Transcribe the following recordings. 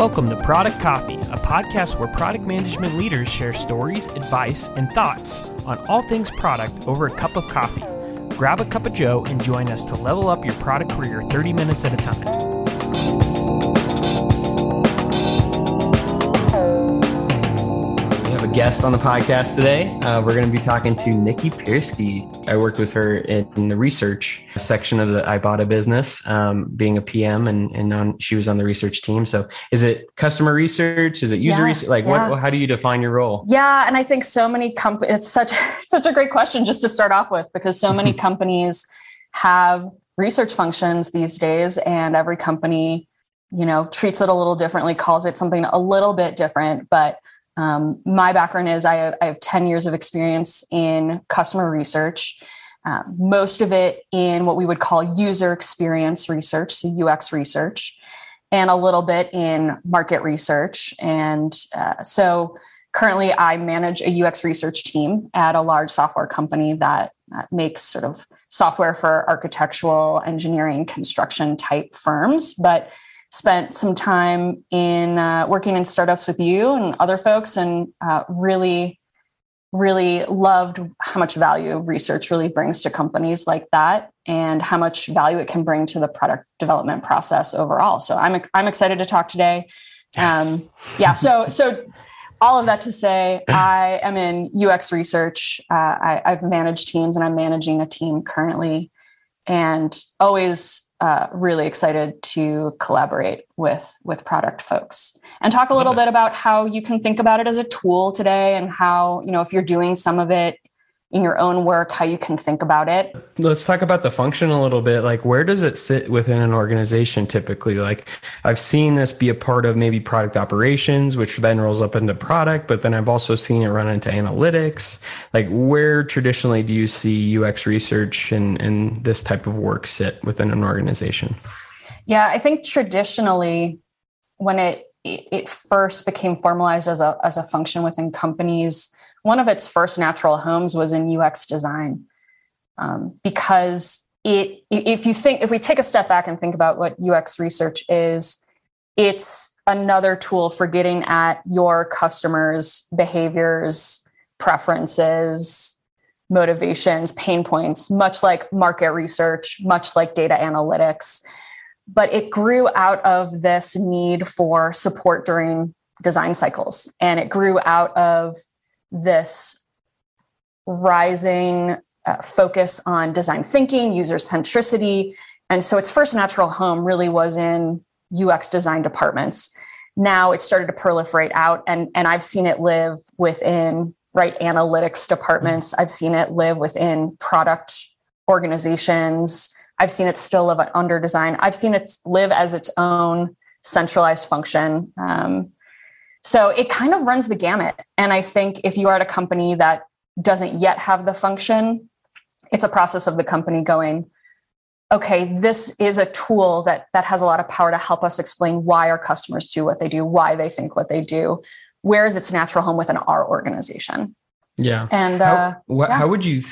Welcome to Product Coffee, a podcast where product management leaders share stories, advice, and thoughts on all things product over a cup of coffee. Grab a cup of Joe and join us to level up your product career 30 minutes at a time. Guest on the podcast today. Uh, we're going to be talking to Nikki Piersky. I worked with her in, the research section of the Ibotta business, um, being a PM, and, and on, she was on the research team. So, is it customer research? Is it user yeah, research? Like, yeah. what? How do you define your role? Yeah, and I think so many companies. It's such such a great question just to start off with because so many companies have research functions these days, and every company, you know, treats it a little differently, calls it something a little bit different, but um, my background is I have, I have, 10 years of experience in customer research, uh, most of it in what we would call user experience research, so UX research, and a little bit in market research. And uh, so currently, I manage a UX research team at a large software company that uh, makes sort of software for architectural, engineering, construction type firms. But spent some time in uh, working in startups with you and other folks and uh, really really loved how much value research really brings to companies like that and how much value it can bring to the product development process overall. So i'm, I'm excited to talk today. Yes. um, yeah so so all of that to say i am in ux research. Uh, I, i've managed teams and i'm managing a team currently and always uh, really excited to collaborate with with product folks. And talk a little bit about how you can think about it as a tool today and how you know if you're doing some of it in your own work how you can think about it. Let's talk about the function a little bit. Like where does it sit within an organization typically? Like i've seen this be a part of maybe product operations which then rolls up into product but then i've also seen it run into analytics. Like where traditionally do you see ux research and, and this type of work sit within an organization? Yeah i think traditionally when it it first became formalized as a as a function within companies one of its first natural homes was in UX design um, because it if you think if we take a step back and think about what UX research is, it's another tool for getting at your customers' behaviors, preferences, motivations, pain points, much like market research, much like data analytics. But it grew out of this need for support during design cycles. And it grew out of this rising uh, focus on design thinking, user centricity. And so its first natural home really was in UX design departments. Now it started to proliferate out, and, and I've seen it live within right analytics departments. I've seen it live within product organizations. I've seen it still live under design. I've seen it live as its own centralized function. Um, so it kind of runs the gamut. And I think if you are at a company that doesn't yet have the function, it's a process of the company going, okay, this is a tool that that has a lot of power to help us explain why our customers do what they do, why they think what they do. Where is its natural home within our organization? Yeah. And uh, how, wh- yeah. how would you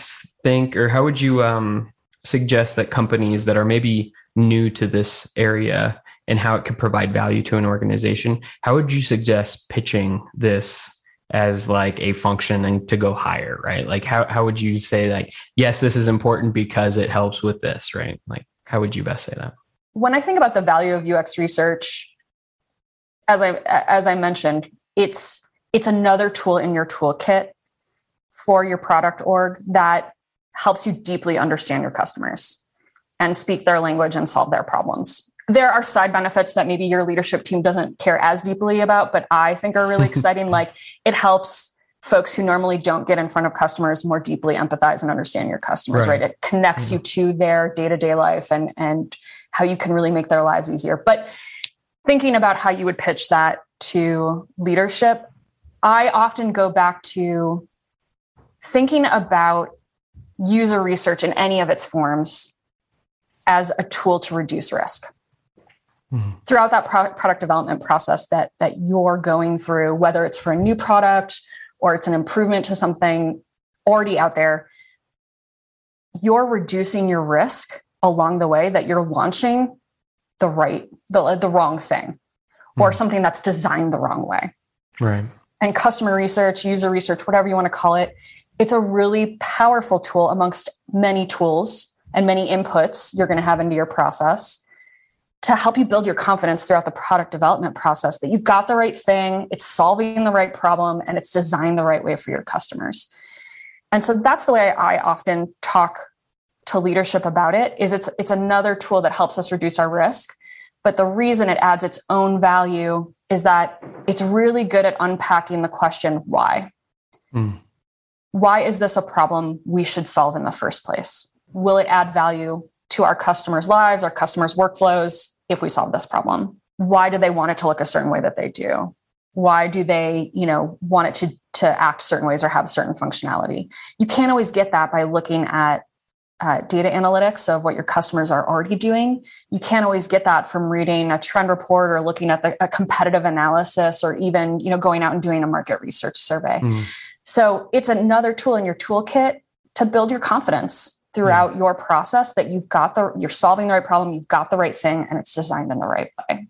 think, or how would you um, suggest that companies that are maybe new to this area and how it could provide value to an organization, how would you suggest pitching this as like a function and to go higher, right? Like how how would you say like, yes, this is important because it helps with this, right? Like how would you best say that? When I think about the value of UX research, as I as I mentioned, it's it's another tool in your toolkit for your product org that helps you deeply understand your customers and speak their language and solve their problems there are side benefits that maybe your leadership team doesn't care as deeply about, but I think are really exciting. like it helps folks who normally don't get in front of customers more deeply empathize and understand your customers, right? right? It connects mm-hmm. you to their day-to-day life and and how you can really make their lives easier. But thinking about how you would pitch that to leadership, I often go back to thinking about user research in any of its forms as a tool to reduce risk mm-hmm. throughout that product, product development process that that you're going through whether it's for a new product or it's an improvement to something already out there you're reducing your risk along the way that you're launching the right the, the wrong thing or something that's designed the wrong way. Right. And customer research, user research, whatever you want to call it, it's a really powerful tool amongst many tools and many inputs you're going to have into your process to help you build your confidence throughout the product development process that you've got the right thing, it's solving the right problem, and it's designed the right way for your customers. And so that's the way I often talk to leadership about it is it's it's another tool that helps us reduce our risk but the reason it adds its own value is that it's really good at unpacking the question why. Mm. Why is this a problem we should solve in the first place? Will it add value to our customers' lives, our customers' workflows if we solve this problem? Why do they want it to look a certain way that they do? Why do they, you know, want it to to act certain ways or have certain functionality? You can't always get that by looking at uh, data analytics of what your customers are already doing. You can't always get that from reading a trend report or looking at the, a competitive analysis or even you know going out and doing a market research survey. Mm. So it's another tool in your toolkit to build your confidence throughout your process that you've got the you're solving the right problem, you've got the right thing, and it's designed in the right way.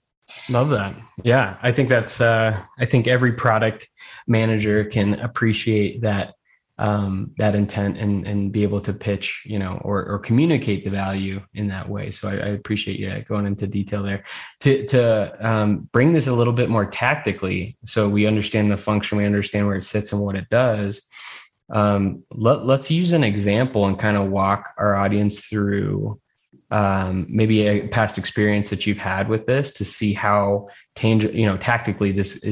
Love that. Yeah, I think that's. Uh, I think every product manager can appreciate that um, that intent and and be able to pitch, you know, or or communicate the value in that way. So I, I appreciate you going into detail there to to um, bring this a little bit more tactically, so we understand the function, we understand where it sits and what it does. Um, let, let's use an example and kind of walk our audience through um, maybe a past experience that you've had with this to see how tangible, you know, tactically this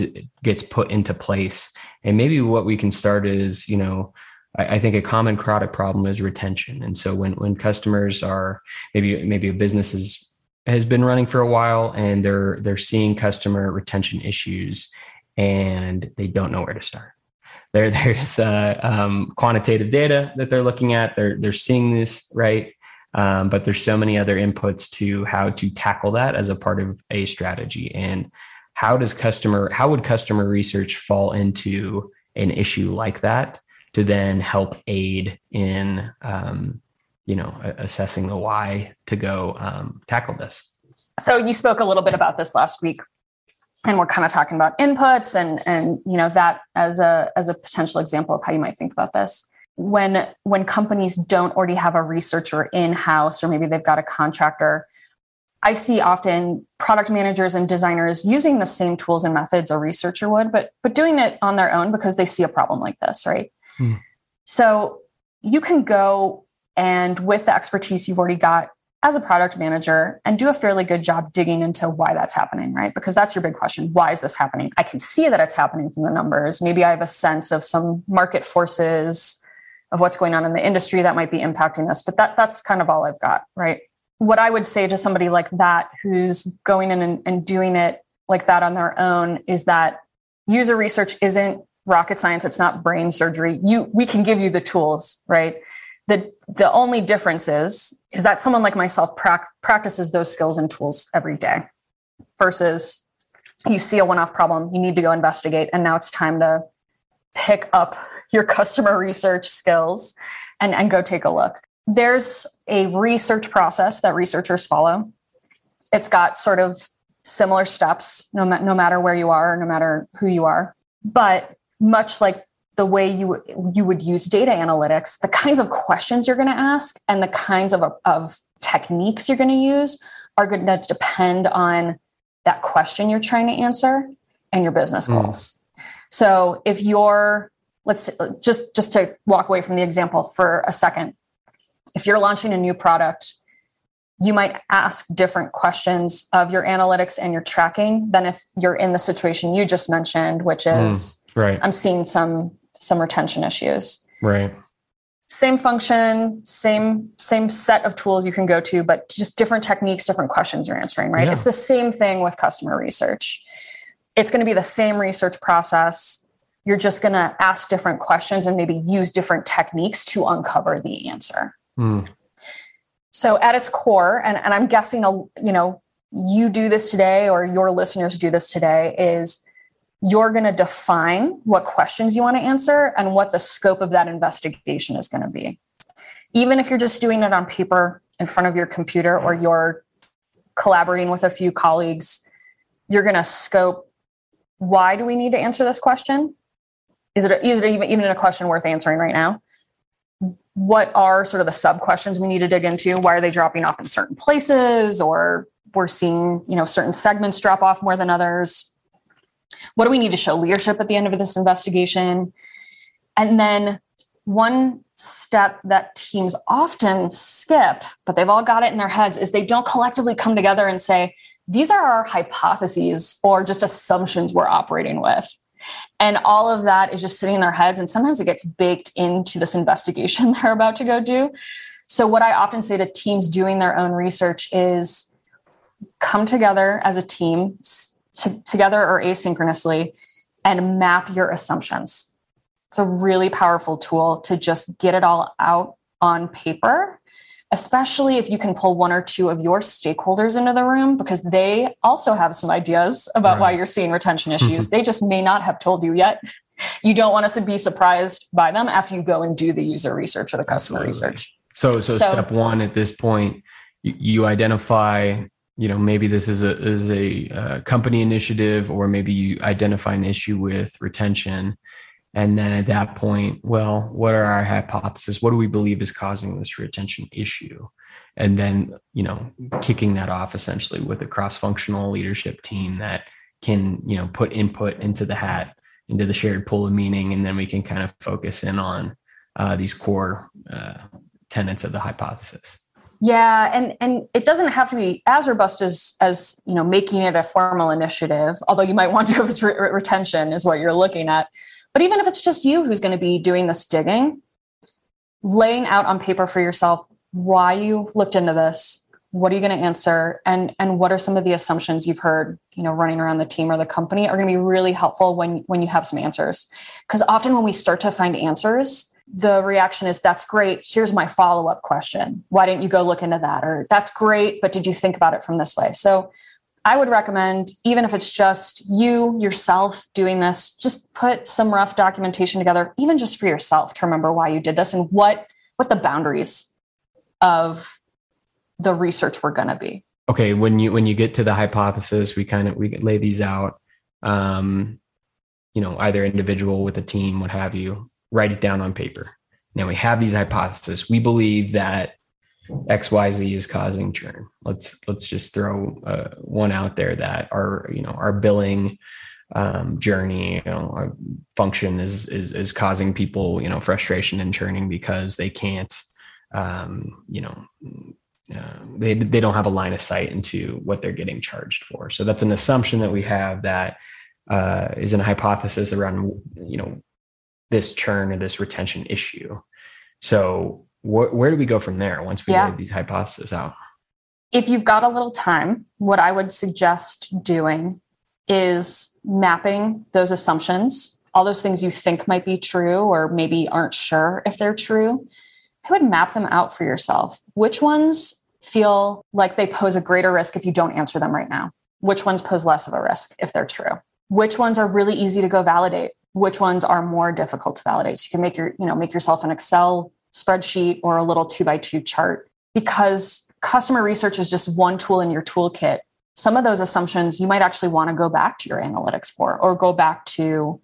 gets put into place. And maybe what we can start is, you know, I, I, think a common product problem is retention. And so when when customers are maybe maybe a business is has been running for a while and they're they're seeing customer retention issues and they don't know where to start. There, there's uh, um, quantitative data that they're looking at. They're they're seeing this right, um, but there's so many other inputs to how to tackle that as a part of a strategy. And how does customer, how would customer research fall into an issue like that to then help aid in, um, you know, assessing the why to go um, tackle this? So you spoke a little bit about this last week and we're kind of talking about inputs and and you know that as a as a potential example of how you might think about this when when companies don't already have a researcher in house or maybe they've got a contractor i see often product managers and designers using the same tools and methods a researcher would but but doing it on their own because they see a problem like this right hmm. so you can go and with the expertise you've already got as a product manager and do a fairly good job digging into why that's happening, right? Because that's your big question. Why is this happening? I can see that it's happening from the numbers. Maybe I have a sense of some market forces of what's going on in the industry that might be impacting this. But that that's kind of all I've got, right? What I would say to somebody like that who's going in and, and doing it like that on their own is that user research isn't rocket science. It's not brain surgery. You we can give you the tools, right? The the only difference is is that someone like myself pra- practices those skills and tools every day versus you see a one-off problem, you need to go investigate, and now it's time to pick up your customer research skills and, and go take a look. There's a research process that researchers follow. It's got sort of similar steps, no, no matter where you are, no matter who you are. But much like the way you you would use data analytics, the kinds of questions you're going to ask and the kinds of, of techniques you're going to use are going to depend on that question you're trying to answer and your business hmm. goals. Mm. So if you're let's just just to walk away from the example for a second if you're launching a new product you might ask different questions of your analytics and your tracking than if you're in the situation you just mentioned which hmm, is mm, right i'm seeing some some retention issues right same function same same set of tools you can go to but just different techniques different questions you're answering right yeah. it's the same thing with customer research it's going to be the same research process you're just going to ask different questions and maybe use different techniques to uncover the answer. Mm. So at its core, and, and I'm guessing, a, you know, you do this today or your listeners do this today is you're going to define what questions you want to answer and what the scope of that investigation is going to be. Even if you're just doing it on paper in front of your computer or you're collaborating with a few colleagues, you're going to scope why do we need to answer this question? Is it, is it even, even a question worth answering right now? What are sort of the sub questions we need to dig into? Why are they dropping off in certain places? Or we're seeing, you know, certain segments drop off more than others. What do we need to show leadership at the end of this investigation? And then one step that teams often skip, but they've all got it in their heads, is they don't collectively come together and say, these are our hypotheses or just assumptions we're operating with. And all of that is just sitting in their heads. And sometimes it gets baked into this investigation they're about to go do. So, what I often say to teams doing their own research is come together as a team, together or asynchronously, and map your assumptions. It's a really powerful tool to just get it all out on paper especially if you can pull one or two of your stakeholders into the room because they also have some ideas about right. why you're seeing retention issues. they just may not have told you yet. You don't want us to be surprised by them after you go and do the user research or the customer Absolutely. research. So, so, so, step one at this point, you, you, identify, you know, maybe this is a is a uh, company initiative, or maybe you identify an issue with retention, and then at that point, well, what are our hypotheses? What do we believe is causing this retention issue? And then, you know, kicking that off essentially with a cross-functional leadership team that can, you know, put input into the hat, into the shared pool of meaning, and then we can kind of focus in on uh, these core uh, tenets of the hypothesis. Yeah, and and it doesn't have to be as robust as as you know making it a formal initiative. Although you might want to if it's re- retention is what you're looking at. But even if it's just you who's going to be doing this digging, laying out on paper for yourself why you looked into this, what are you going to answer, and and what are some of the assumptions you've heard, you know, running around the team or the company are going to be really helpful when when you have some answers. Because often when we start to find answers, the reaction is that's great here's my follow-up question why didn't you go look into that or that's great but did you think about it from this way so I would recommend, even if it's just you yourself doing this, just put some rough documentation together, even just for yourself to remember why you did this and what what the boundaries of the research were going to be. Okay, when you when you get to the hypothesis, we kind of we lay these out. Um, you know, either individual with a team, what have you, write it down on paper. Now we have these hypotheses. We believe that XYZ is causing churn. Let's let's just throw uh, one out there that our you know our billing um, journey, you know, our function is is is causing people you know frustration and churning because they can't um, you know uh, they they don't have a line of sight into what they're getting charged for. So that's an assumption that we have that uh, is an hypothesis around you know this churn or this retention issue. So wh- where do we go from there once we yeah. lay these hypotheses out? If you've got a little time, what I would suggest doing is mapping those assumptions, all those things you think might be true or maybe aren't sure if they're true. I would map them out for yourself. Which ones feel like they pose a greater risk if you don't answer them right now? Which ones pose less of a risk if they're true? Which ones are really easy to go validate? Which ones are more difficult to validate? So you can make your, you know, make yourself an Excel spreadsheet or a little two by two chart because customer research is just one tool in your toolkit. Some of those assumptions you might actually want to go back to your analytics for or go back to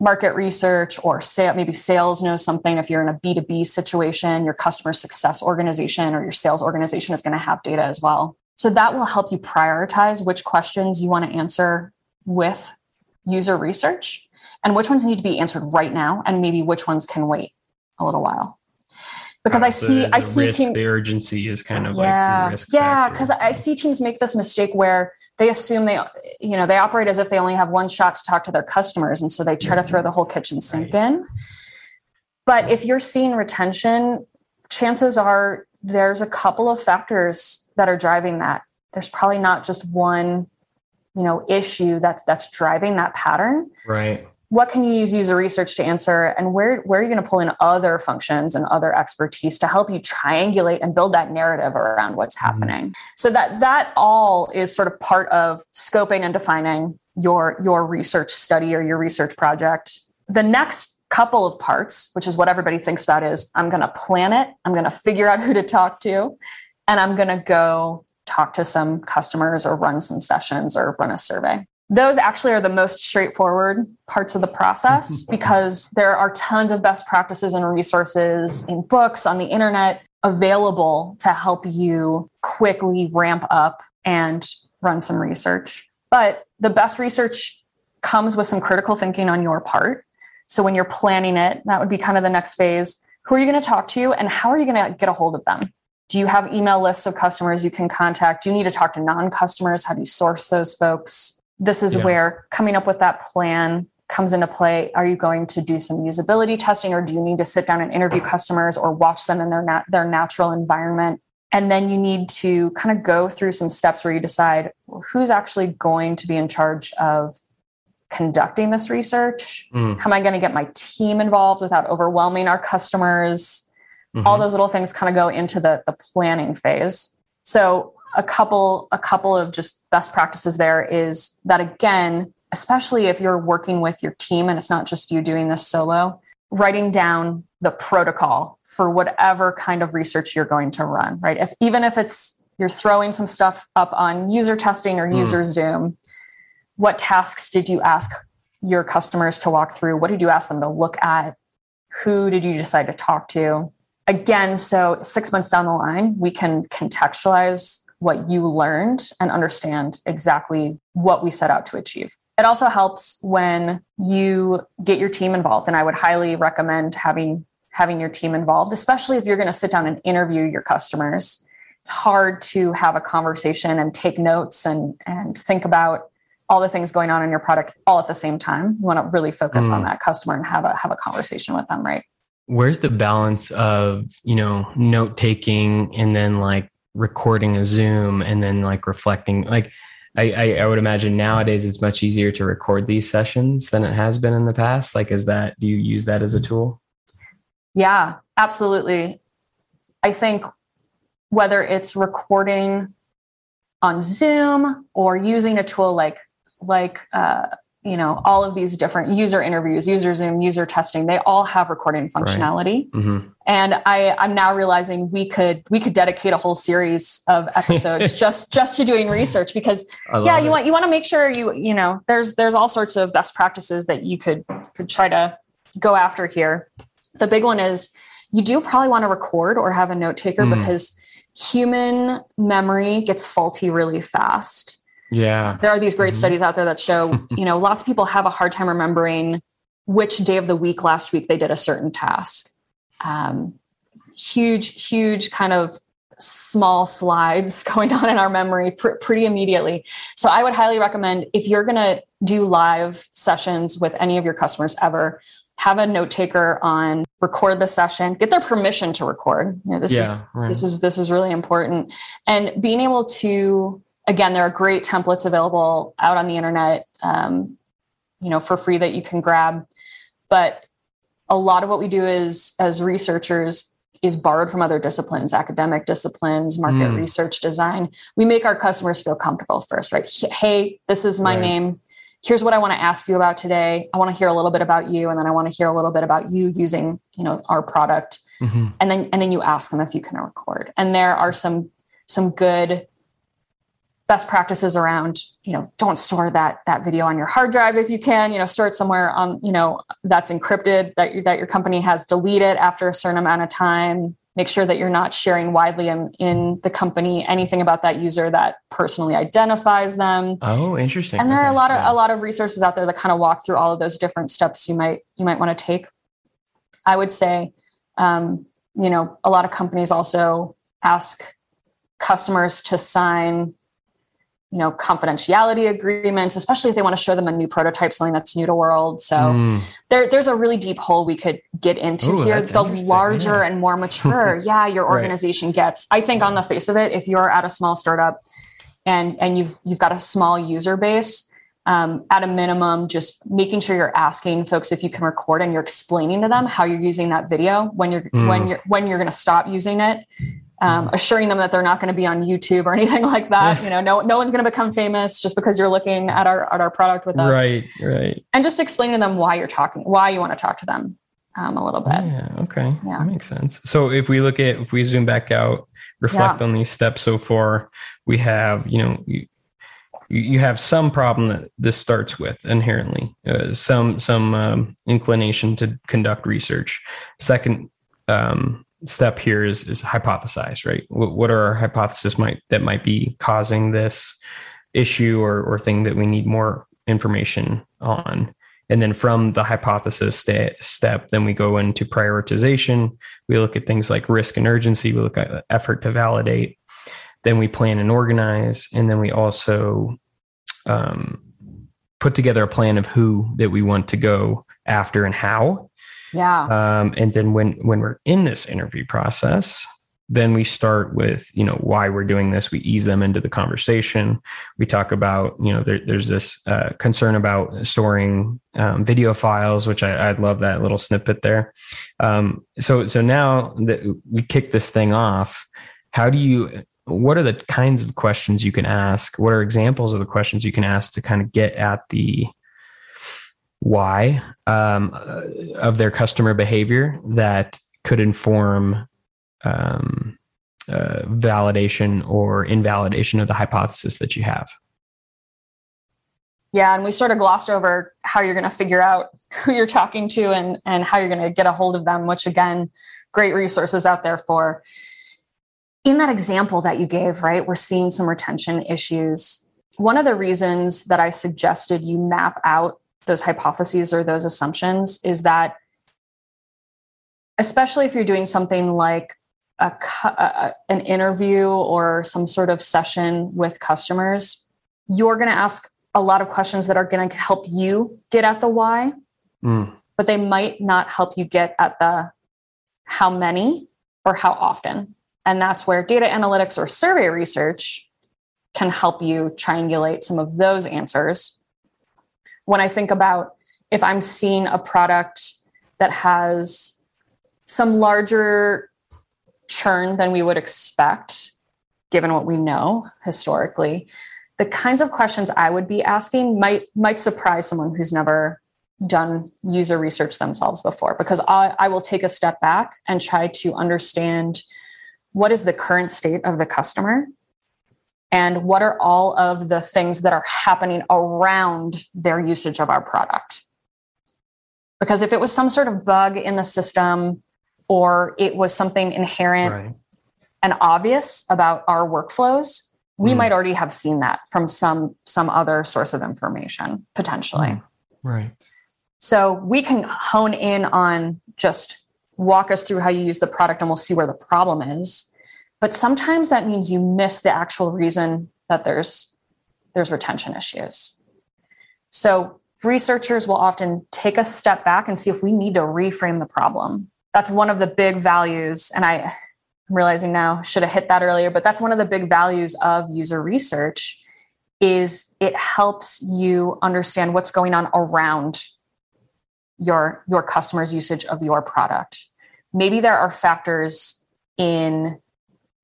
market research or say maybe sales knows something if you're in a b2b situation your customer success organization or your sales organization is going to have data as well so that will help you prioritize which questions you want to answer with user research and which ones need to be answered right now and maybe which ones can wait a little while because I see I see team the urgency is kind of yeah like yeah because I see teams make this mistake where they assume they you know they operate as if they only have one shot to talk to their customers and so they try to throw mm-hmm. the whole kitchen sink right. in. But if you're seeing retention, chances are there's a couple of factors that are driving that. There's probably not just one you know issue that's that's driving that pattern. Right what can you use user research to answer and where, where are you going to pull in other functions and other expertise to help you triangulate and build that narrative around what's mm-hmm. happening mm-hmm. so that that all is sort of part of scoping and defining your your research study or your research project the next couple of parts which is what everybody thinks about is i'm going to plan it i'm going to figure out who to talk to and i'm going to go talk to some customers or run some sessions or run a survey. Those actually are the most straightforward parts of the process because there are tons of best practices and resources in books on the internet available to help you quickly ramp up and run some research. But the best research comes with some critical thinking on your part. So when you're planning it, that would be kind of the next phase. Who are you going to talk to and how are you going to get a hold of them? Do you have email lists of customers you can contact? Do you need to talk to non customers? How do you source those folks? This is yeah. where coming up with that plan comes into play. Are you going to do some usability testing or do you need to sit down and interview customers or watch them in their, nat- their natural environment? And then you need to kind of go through some steps where you decide who's actually going to be in charge of conducting this research? Mm. How am I going to get my team involved without overwhelming our customers? Mm-hmm. All those little things kind of go into the, the planning phase. So a couple a couple of just best practices there is that again, especially if you're working with your team and it's not just you doing this solo, writing down the protocol for whatever kind of research you're going to run, right? If even if it's you're throwing some stuff up on user testing or mm. UserZoom, what tasks did you ask your customers to walk through? What did you ask them to look at? Who did you decide to talk to? Again, so six months down the line, we can contextualize what you learned and understand exactly what we set out to achieve. It also helps when you get your team involved. And I would highly recommend having having your team involved, especially if you're going to sit down and interview your customers. It's hard to have a conversation and take notes and, and think about all the things going on in your product all at the same time. You want to really focus mm. on that customer and have a have a conversation with them, right? Where's the balance of, you know, note taking and then like recording a Zoom and then like reflecting like I, I, I would imagine nowadays it's much easier to record these sessions than it has been in the past. Like, is that do you use that as a tool? Yeah, absolutely. I think whether it's recording on Zoom or using a tool like like uh, you know all of these different user interviews UserZoom user testing they all have recording functionality right. mm-hmm. and i i'm now realizing we could we could dedicate a whole series of episodes just just to doing research because yeah you it. want you want to make sure you you know there's there's all sorts of best practices that you could could try to go after here the big one is you do probably want to record or have a note taker mm. because human memory gets faulty really fast yeah. There are these great mm-hmm. studies out there that show, you know, lots of people have a hard time remembering which day of the week last week they did a certain task. Um, huge, huge kind of small slides going on in our memory pr- pretty immediately. So I would highly recommend if you're going to do live sessions with any of your customers ever, have a note taker on record the session get their permission to record you know, this yeah, is right. this is this is really important and being able to again, there are great templates available out on the internet, um, you know, for free that you can grab. But a lot of what we do is as researchers is borrowed from other disciplines, academic disciplines, market mm. research design. We make our customers feel comfortable first, right? Hey, this is my right. name. Here's what I want to ask you about today. I want to hear a little bit about you, and then I want to hear a little bit about you using, you know, our product. Mm-hmm. And then and then you ask them if you can record. And there are some some good best practices around you know don't store that that video on your hard drive if you can you know store it somewhere on you know that's encrypted that you, that your company has deleted after a certain amount of time make sure that you're not sharing widely in, in the company anything about that user that personally identifies them oh interesting and there okay. are a lot of yeah. a lot of resources out there that kind of walk through all of those different steps you might you might want to take i would say um, you know a lot of companies also ask customers to sign you know confidentiality agreements especially if they want to show them a new prototype something that's new to world so mm. there, there's a really deep hole we could get into Ooh, here the larger yeah. and more mature yeah your organization right. gets i think on the face of it if you're at a small startup and and you've you've got a small user base um, at a minimum just making sure you're asking folks if you can record and you're explaining to them how you're using that video when you're mm. when you're when you're going to stop using it um, assuring them that they're not going to be on YouTube or anything like that. you know, no, no one's going to become famous just because you're looking at our at our product with us. Right, right. And just explaining to them why you're talking, why you want to talk to them. um, a little bit. Yeah. Okay. Yeah. That makes sense. So if we look at, if we zoom back out, reflect yeah. on these steps so far, we have, you know, you, you have some problem that this starts with inherently, uh, some some um, inclination to conduct research. Second um, step here is is hypothesize, right? What, what are our hypotheses might that might be causing this issue or or thing that we need more information on? And then from the hypothesis st- step, then we go into prioritization. We look at things like risk and urgency. We look at effort to validate. Then we plan and organize. And then we also um, put together a plan of who that we want to go after and how. Yeah. Um, and then when when we're in this interview process, then we start with you know why we're doing this. We ease them into the conversation. We talk about you know there, there's this uh, concern about storing um, video files which I, I love that little snippet there. Um, so so now that we kick this thing off how do you what are the kinds of questions you can ask? What are examples of the questions you can ask to kind of get at the why um, uh, of their customer behavior that could inform um, uh, validation or invalidation of the hypothesis that you have. Yeah, and we sort of glossed over how you're going to figure out who you're talking to and and how you're going to get a hold of them, which again, great resources out there for. In that example that you gave, right, we're seeing some retention issues. One of the reasons that I suggested you map out those hypotheses or those assumptions is that especially if you're doing something like a, a, an interview or some sort of session with customers, you're going to ask a lot of questions that are going to help you get at the why, mm. but they might not help you get at the how many or how often. And that's where data analytics or survey research can help you triangulate some of those answers. When I think about if I'm seeing a product that has some larger churn than we would expect, given what we know historically, the kinds of questions I would be asking might might surprise someone who's never done user research themselves before because I, I will take a step back and try to understand what is the current state of the customer and what are all of the things that are happening around their usage of our product because if it was some sort of bug in the system or it was something inherent right. and obvious about our workflows we mm. might already have seen that from some some other source of information potentially mm. right so we can hone in on just walk us through how you use the product and we'll see where the problem is but sometimes that means you miss the actual reason that there's there's retention issues. So researchers will often take a step back and see if we need to reframe the problem. That's one of the big values and i i'm realizing now should have hit that earlier but that's one of the big values of user research is it helps you understand what's going on around your your customers usage of your product. Maybe there are factors in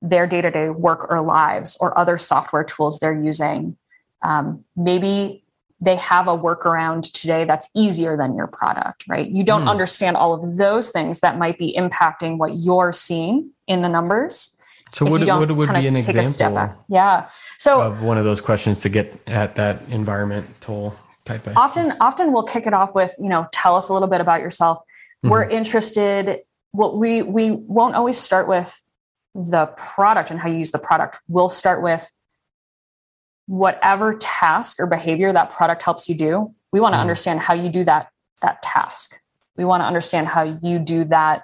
their day-to-day work or lives or other software tools they're using um, maybe they have a workaround today that's easier than your product, right? You don't mm. understand all of those things that might be impacting what you're seeing in the numbers. So what, what would be an example? Yeah. So of one of those questions to get at that environmental type of often often we'll kick it off with, you know, tell us a little bit about yourself. Mm-hmm. We're interested what we we won't always start with the product and how you use the product. We'll start with whatever task or behavior that product helps you do, we want to mm. understand how you do that that task. We want to understand how you do that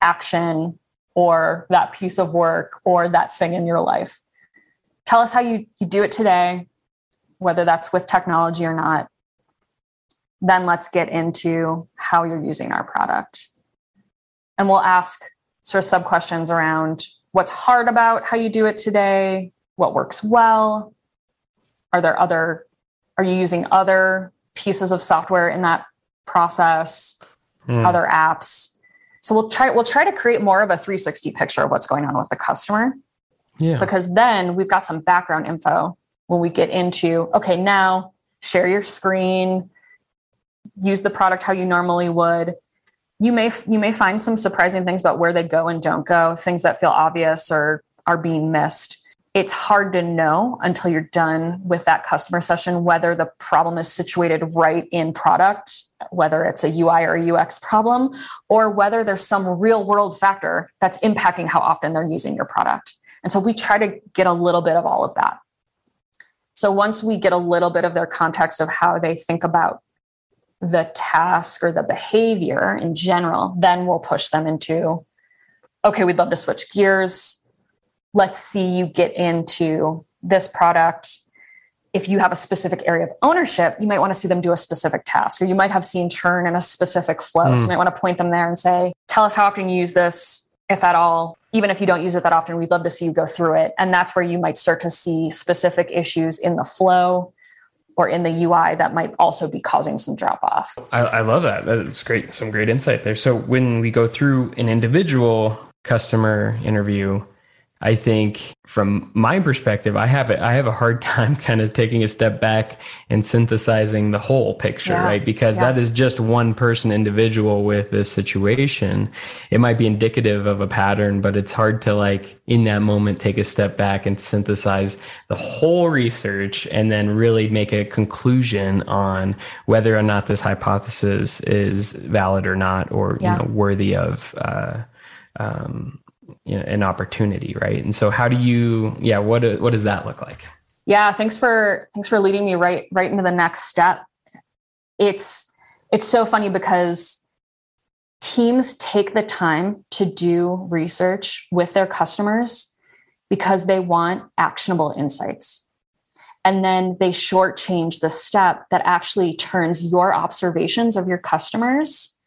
action or that piece of work or that thing in your life. Tell us how you, you do it today, whether that's with technology or not. Then let's get into how you're using our product. And we'll ask sort of sub questions around what's hard about how you do it today, what works well, are there other are you using other pieces of software in that process? Mm. other apps? So we'll try we'll try to create more of a 360 picture of what's going on with the customer. Yeah. Because then we've got some background info when we get into okay now share your screen use the product how you normally would you may you may find some surprising things about where they go and don't go, things that feel obvious or are being missed. It's hard to know until you're done with that customer session whether the problem is situated right in product, whether it's a UI or a UX problem, or whether there's some real world factor that's impacting how often they're using your product. And so we try to get a little bit of all of that. So once we get a little bit of their context of how they think about the task or the behavior in general, then we'll push them into okay, we'd love to switch gears. Let's see you get into this product. If you have a specific area of ownership, you might want to see them do a specific task, or you might have seen churn in a specific flow. Mm. So you might want to point them there and say, Tell us how often you use this, if at all. Even if you don't use it that often, we'd love to see you go through it. And that's where you might start to see specific issues in the flow or in the UI that might also be causing some drop off. I, I, love that. That's great. Some great insight there. So when we go through an individual customer interview, I think from my perspective, I have it. I have a hard time kind of taking a step back and synthesizing the whole picture, yeah. right? Because yeah. that is just one person individual with this situation. It might be indicative of a pattern, but it's hard to like in that moment take a step back and synthesize the whole research and then really make a conclusion on whether or not this hypothesis is valid or not, or yeah. you know worthy of. Uh, um, you know, an opportunity, right? And so, how do you, yeah, what what does that look like? Yeah, thanks for thanks for leading me right right into the next step. It's it's so funny because teams take the time to do research with their customers because they want actionable insights. And then they shortchange the step that actually turns your observations of your customers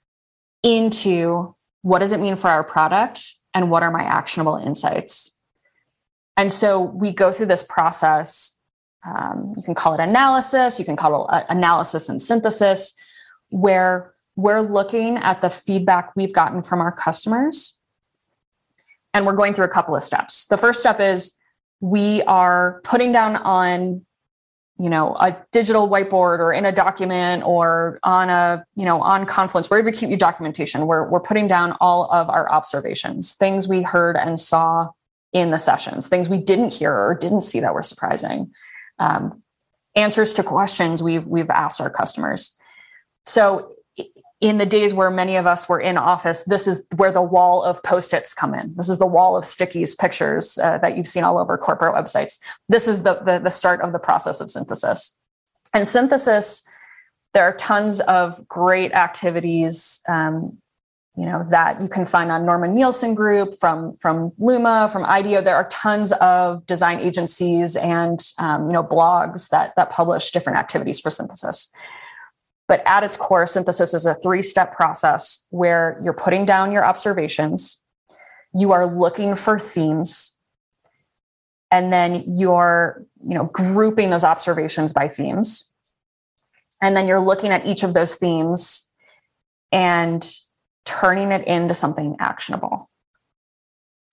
into what does it mean for our product and what are my actionable insights. And so we go through this process. Um, you can call it analysis, you can call it analysis and synthesis, where we're looking at the feedback we've gotten from our customers. And we're going through a couple of steps. The first step is we are putting down on you know a digital whiteboard or in a document or on a you know on confluence wherever you keep your documentation we're, we're putting down all of our observations things we heard and saw in the sessions things we didn't hear or didn't see that were surprising um, answers to questions we've we've asked our customers. So in the days where many of us were in office, this is where the wall of post-its come in. This is the wall of stickies, pictures uh, that you've seen all over corporate websites. This is the, the, the start of the process of synthesis. And synthesis, there are tons of great activities, um, you know, that you can find on Norman Nielsen Group, from from Luma, from IDEO. There are tons of design agencies and um, you know blogs that that publish different activities for synthesis. But at its core, synthesis is a three step process where you're putting down your observations, you are looking for themes, and then you're you know grouping those observations by themes. And then you're looking at each of those themes and turning it into something actionable.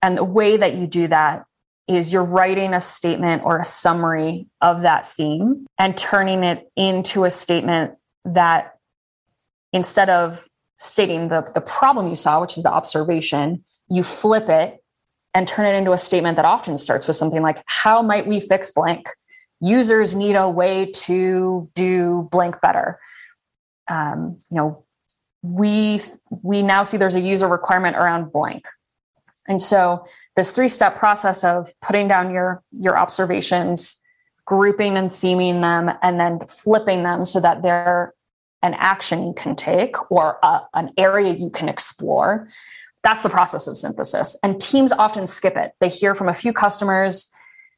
And the way that you do that is you're writing a statement or a summary of that theme and turning it into a statement that instead of stating the, the problem you saw, which is the observation, you flip it and turn it into a statement that often starts with something like, How might we fix blank? Users need a way to do blank better. Um, you know, we we now see there's a user requirement around blank. And so this three-step process of putting down your your observations, grouping and theming them, and then flipping them so that they're an action you can take or a, an area you can explore. That's the process of synthesis. And teams often skip it. They hear from a few customers.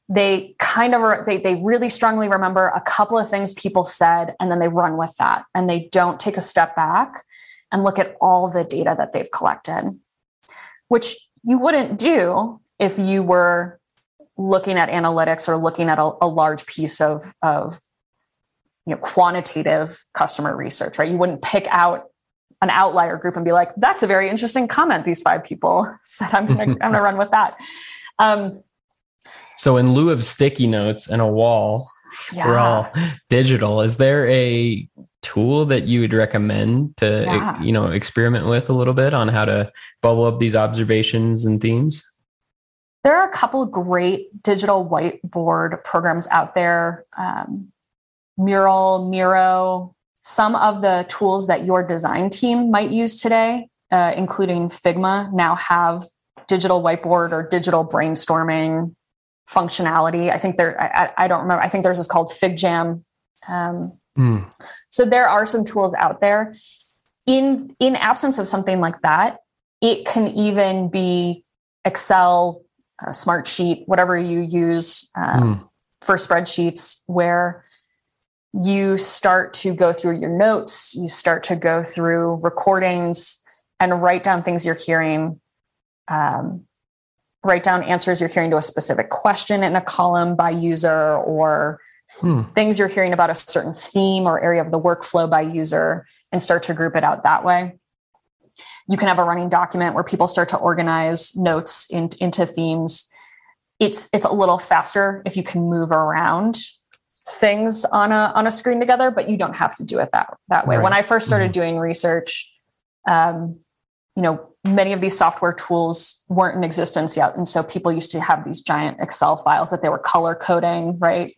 They kind of they, they really strongly remember a couple of things people said, and then they run with that. And they don't take a step back and look at all the data that they've collected, which you wouldn't do if you were looking at analytics or looking at a, a large piece of, of you know quantitative customer research right you wouldn't pick out an outlier group and be like that's a very interesting comment these five people said i'm gonna i'm gonna run with that um, so in lieu of sticky notes and a wall yeah. for all digital is there a tool that you would recommend to yeah. you know experiment with a little bit on how to bubble up these observations and themes? There are a couple of great digital whiteboard programs out there. Um, Mural, Miro, some of the tools that your design team might use today, uh, including Figma, now have digital whiteboard or digital brainstorming functionality. I think there, I, I don't remember. I think there's this called FigJam. Um, mm. So there are some tools out there. In in absence of something like that, it can even be Excel, Smartsheet, whatever you use um, mm. for spreadsheets, where you start to go through your notes, you start to go through recordings and write down things you're hearing um, write down answers you're hearing to a specific question in a column by user or hmm. things you're hearing about a certain theme or area of the workflow by user and start to group it out that way. You can have a running document where people start to organize notes in, into themes. It's it's a little faster if you can move around things on a on a screen together, but you don't have to do it that that way. Right. When I first started mm-hmm. doing research, um, you know, many of these software tools weren't in existence yet. And so people used to have these giant Excel files that they were color coding, right?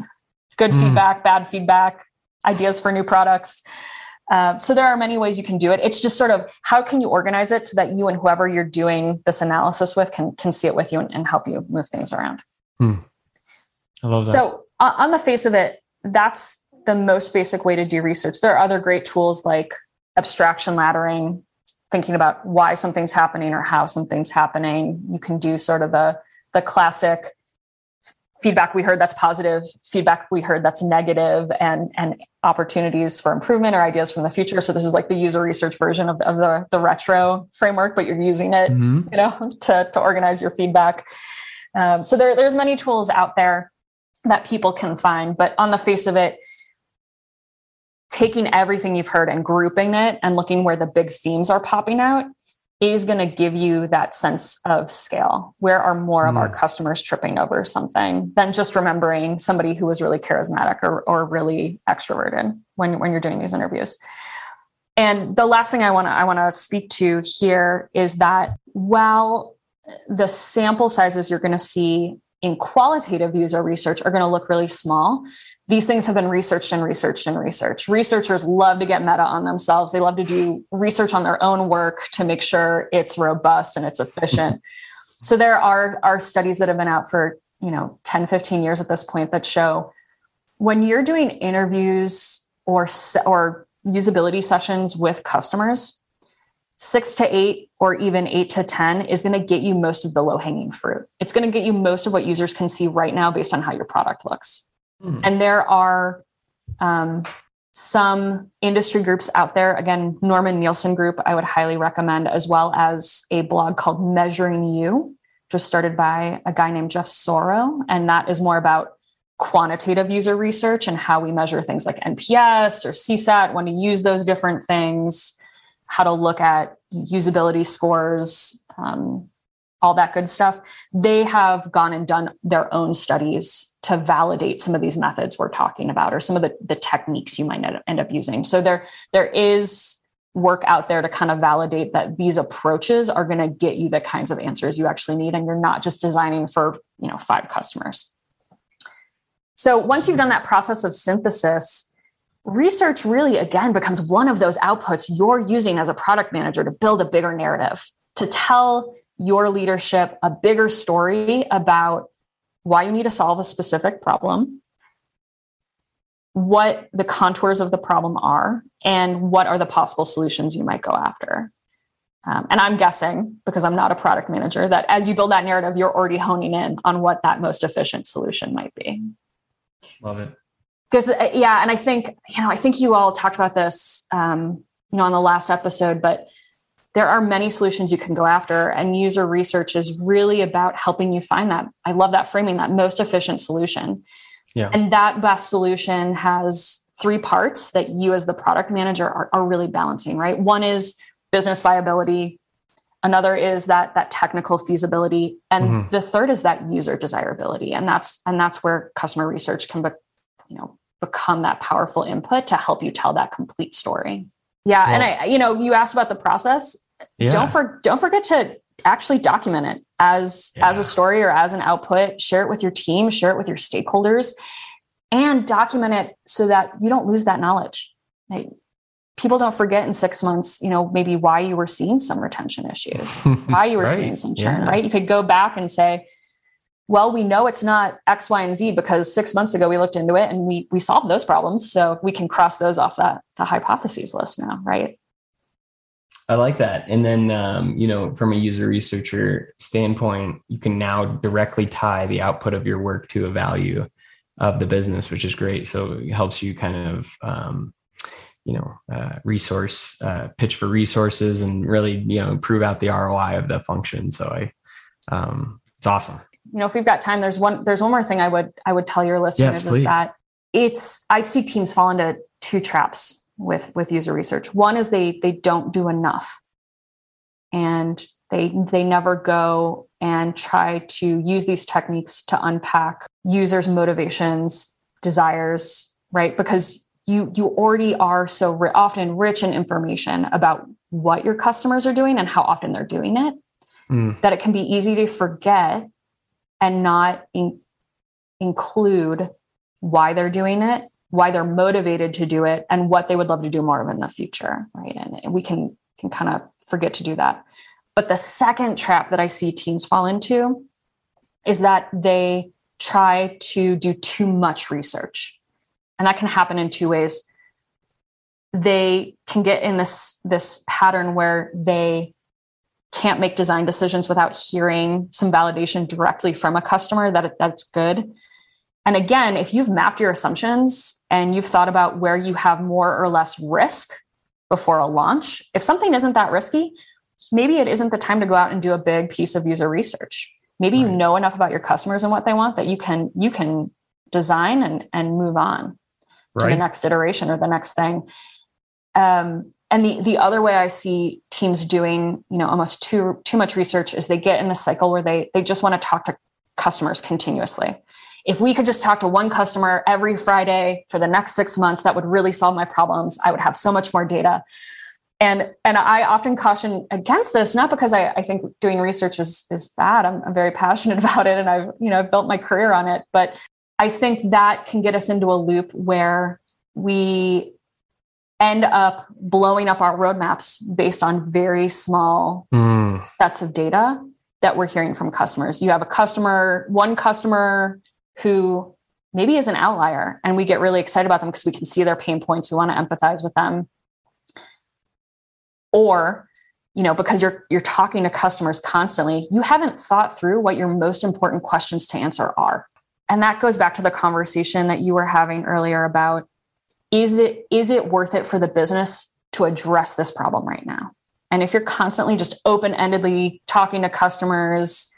Good mm. feedback, bad feedback, ideas for new products. Uh, so there are many ways you can do it. It's just sort of how can you organize it so that you and whoever you're doing this analysis with can can see it with you and, and help you move things around. Hmm. I love that. So on the face of it, that's the most basic way to do research. There are other great tools like abstraction laddering, thinking about why something's happening or how something's happening. You can do sort of the the classic feedback we heard that's positive, feedback we heard that's negative, and and opportunities for improvement or ideas from the future. So this is like the user research version of, of the, the retro framework, but you're using it, mm-hmm. you know, to, to organize your feedback. Um, so there, there's many tools out there that people can find, but on the face of it, taking everything you've heard and grouping it and looking where the big themes are popping out is going to give you that sense of scale. Where are more mm. of our hmm. customers tripping over something than just remembering somebody who was really charismatic or, or really extroverted when, when you're doing these interviews? And the last thing I want to I want to speak to here is that while the sample sizes you're going to see in qualitative user research are going to look really small, these things have been researched and researched and researched. Researchers love to get meta on themselves. They love to do research on their own work to make sure it's robust and it's efficient. so there are, are studies that have been out for, you know, 10, 15 years at this point that show when you're doing interviews or or usability sessions with customers, six to eight or even eight to 10 is going to get you most of the low hanging fruit. It's going to get you most of what users can see right now based on how your product looks. Hmm. And there are um, some industry groups out there. Again, Norman Nielsen Group, I would highly recommend, as well as a blog called MeasuringU, just started by a guy named Jeff Sauro. And that is more about quantitative user research and how we measure things like NPS or CSAT, when to use those different things, how to look at usability scores, um, all that good stuff. They have gone and done their own studies to validate some of these methods we're talking about or some of the, the techniques you might end up using. So there, there is work out there to kind of validate that these approaches are going to get you the kinds of answers you actually need and you're not just designing for you know five customers so once you've done that process of synthesis research really again becomes one of those outputs you're using as a product manager to build a bigger narrative to tell your leadership a bigger story about why you need to solve a specific problem, what the contours of the problem are, and what are the possible solutions you might go after. Um, and I'm guessing, because I'm not a product manager, that as you build that narrative, you're already honing in on what that most efficient solution might be. Love it. Because uh, yeah, and I think you know, I think you all talked about this, um, you know, on the last episode, but there are many solutions you can go after and user research is really about helping you find that i love that framing that most efficient solution yeah. and that best solution has three parts that you as the product manager are, are really balancing right one is business viability another is that that technical feasibility and mm-hmm. the third is that user desirability and that's and that's where customer research can be, you know become that powerful input to help you tell that complete story. Yeah, well, and I, you know, you asked about the process. Yeah. Don't for don't forget to actually document it as yeah. as a story or as an output. Share it with your team. Share it with your stakeholders, and document it so that you don't lose that knowledge. Like, people don't forget in six months, you know, maybe why you were seeing some retention issues, why you were right. seeing some churn. Yeah. Right? You could go back and say, well, we know it's not X, Y, and Z because six months ago we looked into it and we we solved those problems. So we can cross those off that the hypotheses list now, right? I like that. And then, um, you know, from a user researcher standpoint, you can now directly tie the output of your work to a value of the business, which is great. So it helps you kind of, um, you know, uh, resource uh, pitch for resources and really, you know, prove out the ROI of the function. So I, um, it's awesome you know, if we've got time, there's one there's one more thing I would I would tell your listeners yes, is that it's I see teams fall into two traps with with user research. One is they they don't do enough. And they they never go and try to use these techniques to unpack users motivations desires right because you you already are so ri- often rich in information about what your customers are doing and how often they're doing it mm. that it can be easy to forget and not in, include why they're doing it, why they're motivated to do it, and what they would love to do more of in the future, right? And we can can kind of forget to do that. But the second trap that I see teams fall into is that they try to do too much research. And that can happen in two ways. They can get in this this pattern where they can't make design decisions without hearing some validation directly from a customer that that's good. And again, if you've mapped your assumptions and you've thought about where you have more or less risk before a launch, if something isn't that risky, maybe it isn't the time to go out and do a big piece of user research. Maybe right. you know enough about your customers and what they want that you can you can design and and move on right. to the next iteration or the next thing. Um, and the the other way i see teams doing you know almost too too much research is they get in a cycle where they they just want to talk to customers continuously. If we could just talk to one customer every friday for the next six months that would really solve my problems. I would have so much more data. And and i often caution against this not because i, I think doing research is is bad. I'm, I'm very passionate about it and i've you know built my career on it. But i think that can get us into a loop where we end up blowing up our roadmaps based on very small mm. sets of data that we're hearing from customers. You have a customer, one customer who maybe is an outlier, and we get really excited about them because we can see their pain points. We want to empathize with them. Or, you know, because you're you're talking to customers constantly, you haven't thought through what your most important questions to answer are. And that goes back to the conversation that you were having earlier about is it is it worth it for the business to address this problem right now and if you're constantly just open-endedly talking to customers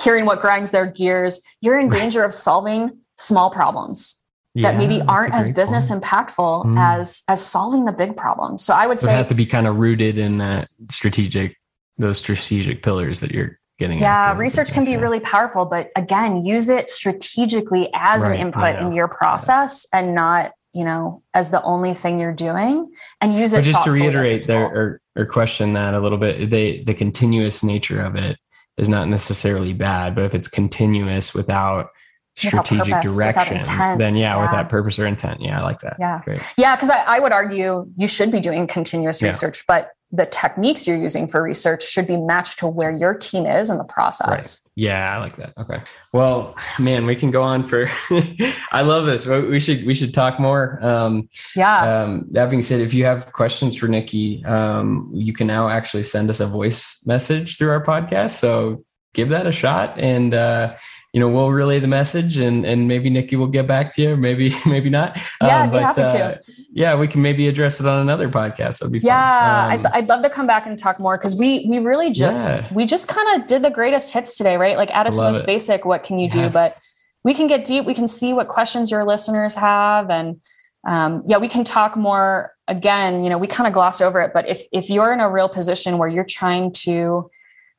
hearing what grinds their gears you're in danger of solving small problems yeah, that maybe aren't as business point. impactful mm. as as solving the big problems so i would so say it has to be kind of rooted in that strategic those strategic pillars that you're getting yeah research can be yeah. really powerful but again use it strategically as right. an input in your process yeah. and not you know as the only thing you're doing and use it just to reiterate there or, or er, er, question that a little bit they the continuous nature of it is not necessarily bad but if it's continuous without strategic purpose, direction then yeah, yeah, with that purpose or intent. Yeah i like that. Yeah. Great. yeah because I, I, would argue you should be doing continuous yeah. research but the techniques you're using for research should be matched to where your team is in the process. Right. Yeah, I like that. Okay. Well, man, we can go on for. I love this. We should we should talk more. Um, yeah. Um, that being said, if you have questions for Nikki, um, you can now actually send us a voice message through our podcast. So give that a shot and. Uh, you know, we'll relay the message and and maybe Nikki will get back to you, maybe maybe not. Yeah, um, but, be happy uh, to. Yeah, we can maybe address it on another podcast. That'd be yeah, um, I'd, I'd love to come back and talk more because we we really just yeah. we just kind of did the greatest hits today, right? Like at its most it. basic, what can you yes. do? But we can get deep. We can see what questions your listeners have, and um, yeah, we can talk more. Again, you know, we kind of glossed over it, but if if you're in a real position where you're trying to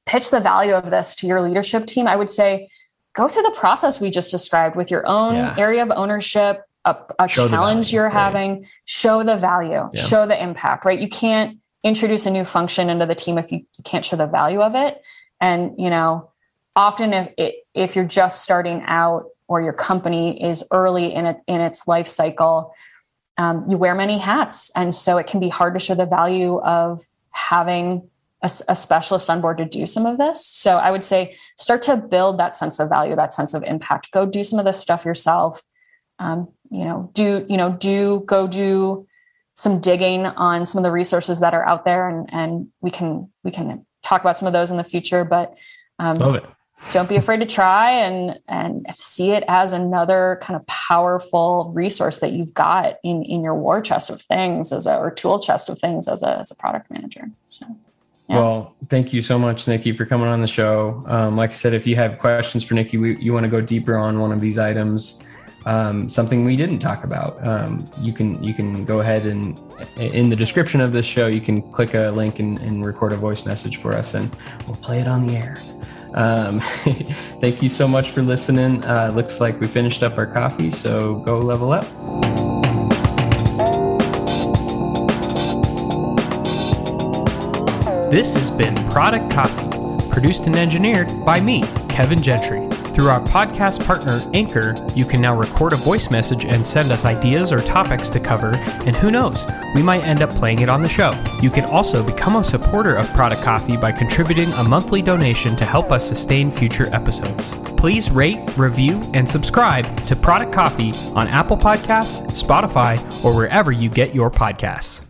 pitch the value of this to your leadership team, I would say go through the process we just described with your own yeah. area of ownership a, a challenge you're right. having, show the value, yeah. show the impact, right? You can't introduce a new function into the team if you can't show the value of it. And, you know, often if it, if you're just starting out or your company is early in it in its life cycle, um, you wear many hats, and so it can be hard to show the value of having a, a, specialist on board to do some of this. So I would say start to build that sense of value, that sense of impact. Go do some of this stuff yourself. Um, you know, do you know do go do some digging on some of the resources that are out there, and and we can we can talk about some of those in the future. But um, love it don't be afraid to try and and see it as another kind of powerful resource that you've got in in your war chest of things as a or tool chest of things as a as a product manager so Well, thank you so much, Nikki, for coming on the show. Um, like I said, if you have questions for Nikki, we, you want to go deeper on one of these items, um, something we didn't talk about, um, you can you can go ahead and in the description of this show, you can click a link and, and record a voice message for us, and we'll play it on the air. Um, thank you so much for listening. Uh, looks like we finished up our coffee, so go level up. This has been Product Coffee, produced and engineered by me, Kevin Gentry. Through our podcast partner, Anchor, you can now record a voice message and send us ideas or topics to cover, and who knows, we might end up playing it on the show. You can also become a supporter of Product Coffee by contributing a monthly donation to help us sustain future episodes. Please rate, review, and subscribe to Product Coffee on Apple Podcasts, Spotify, or wherever you get your podcasts.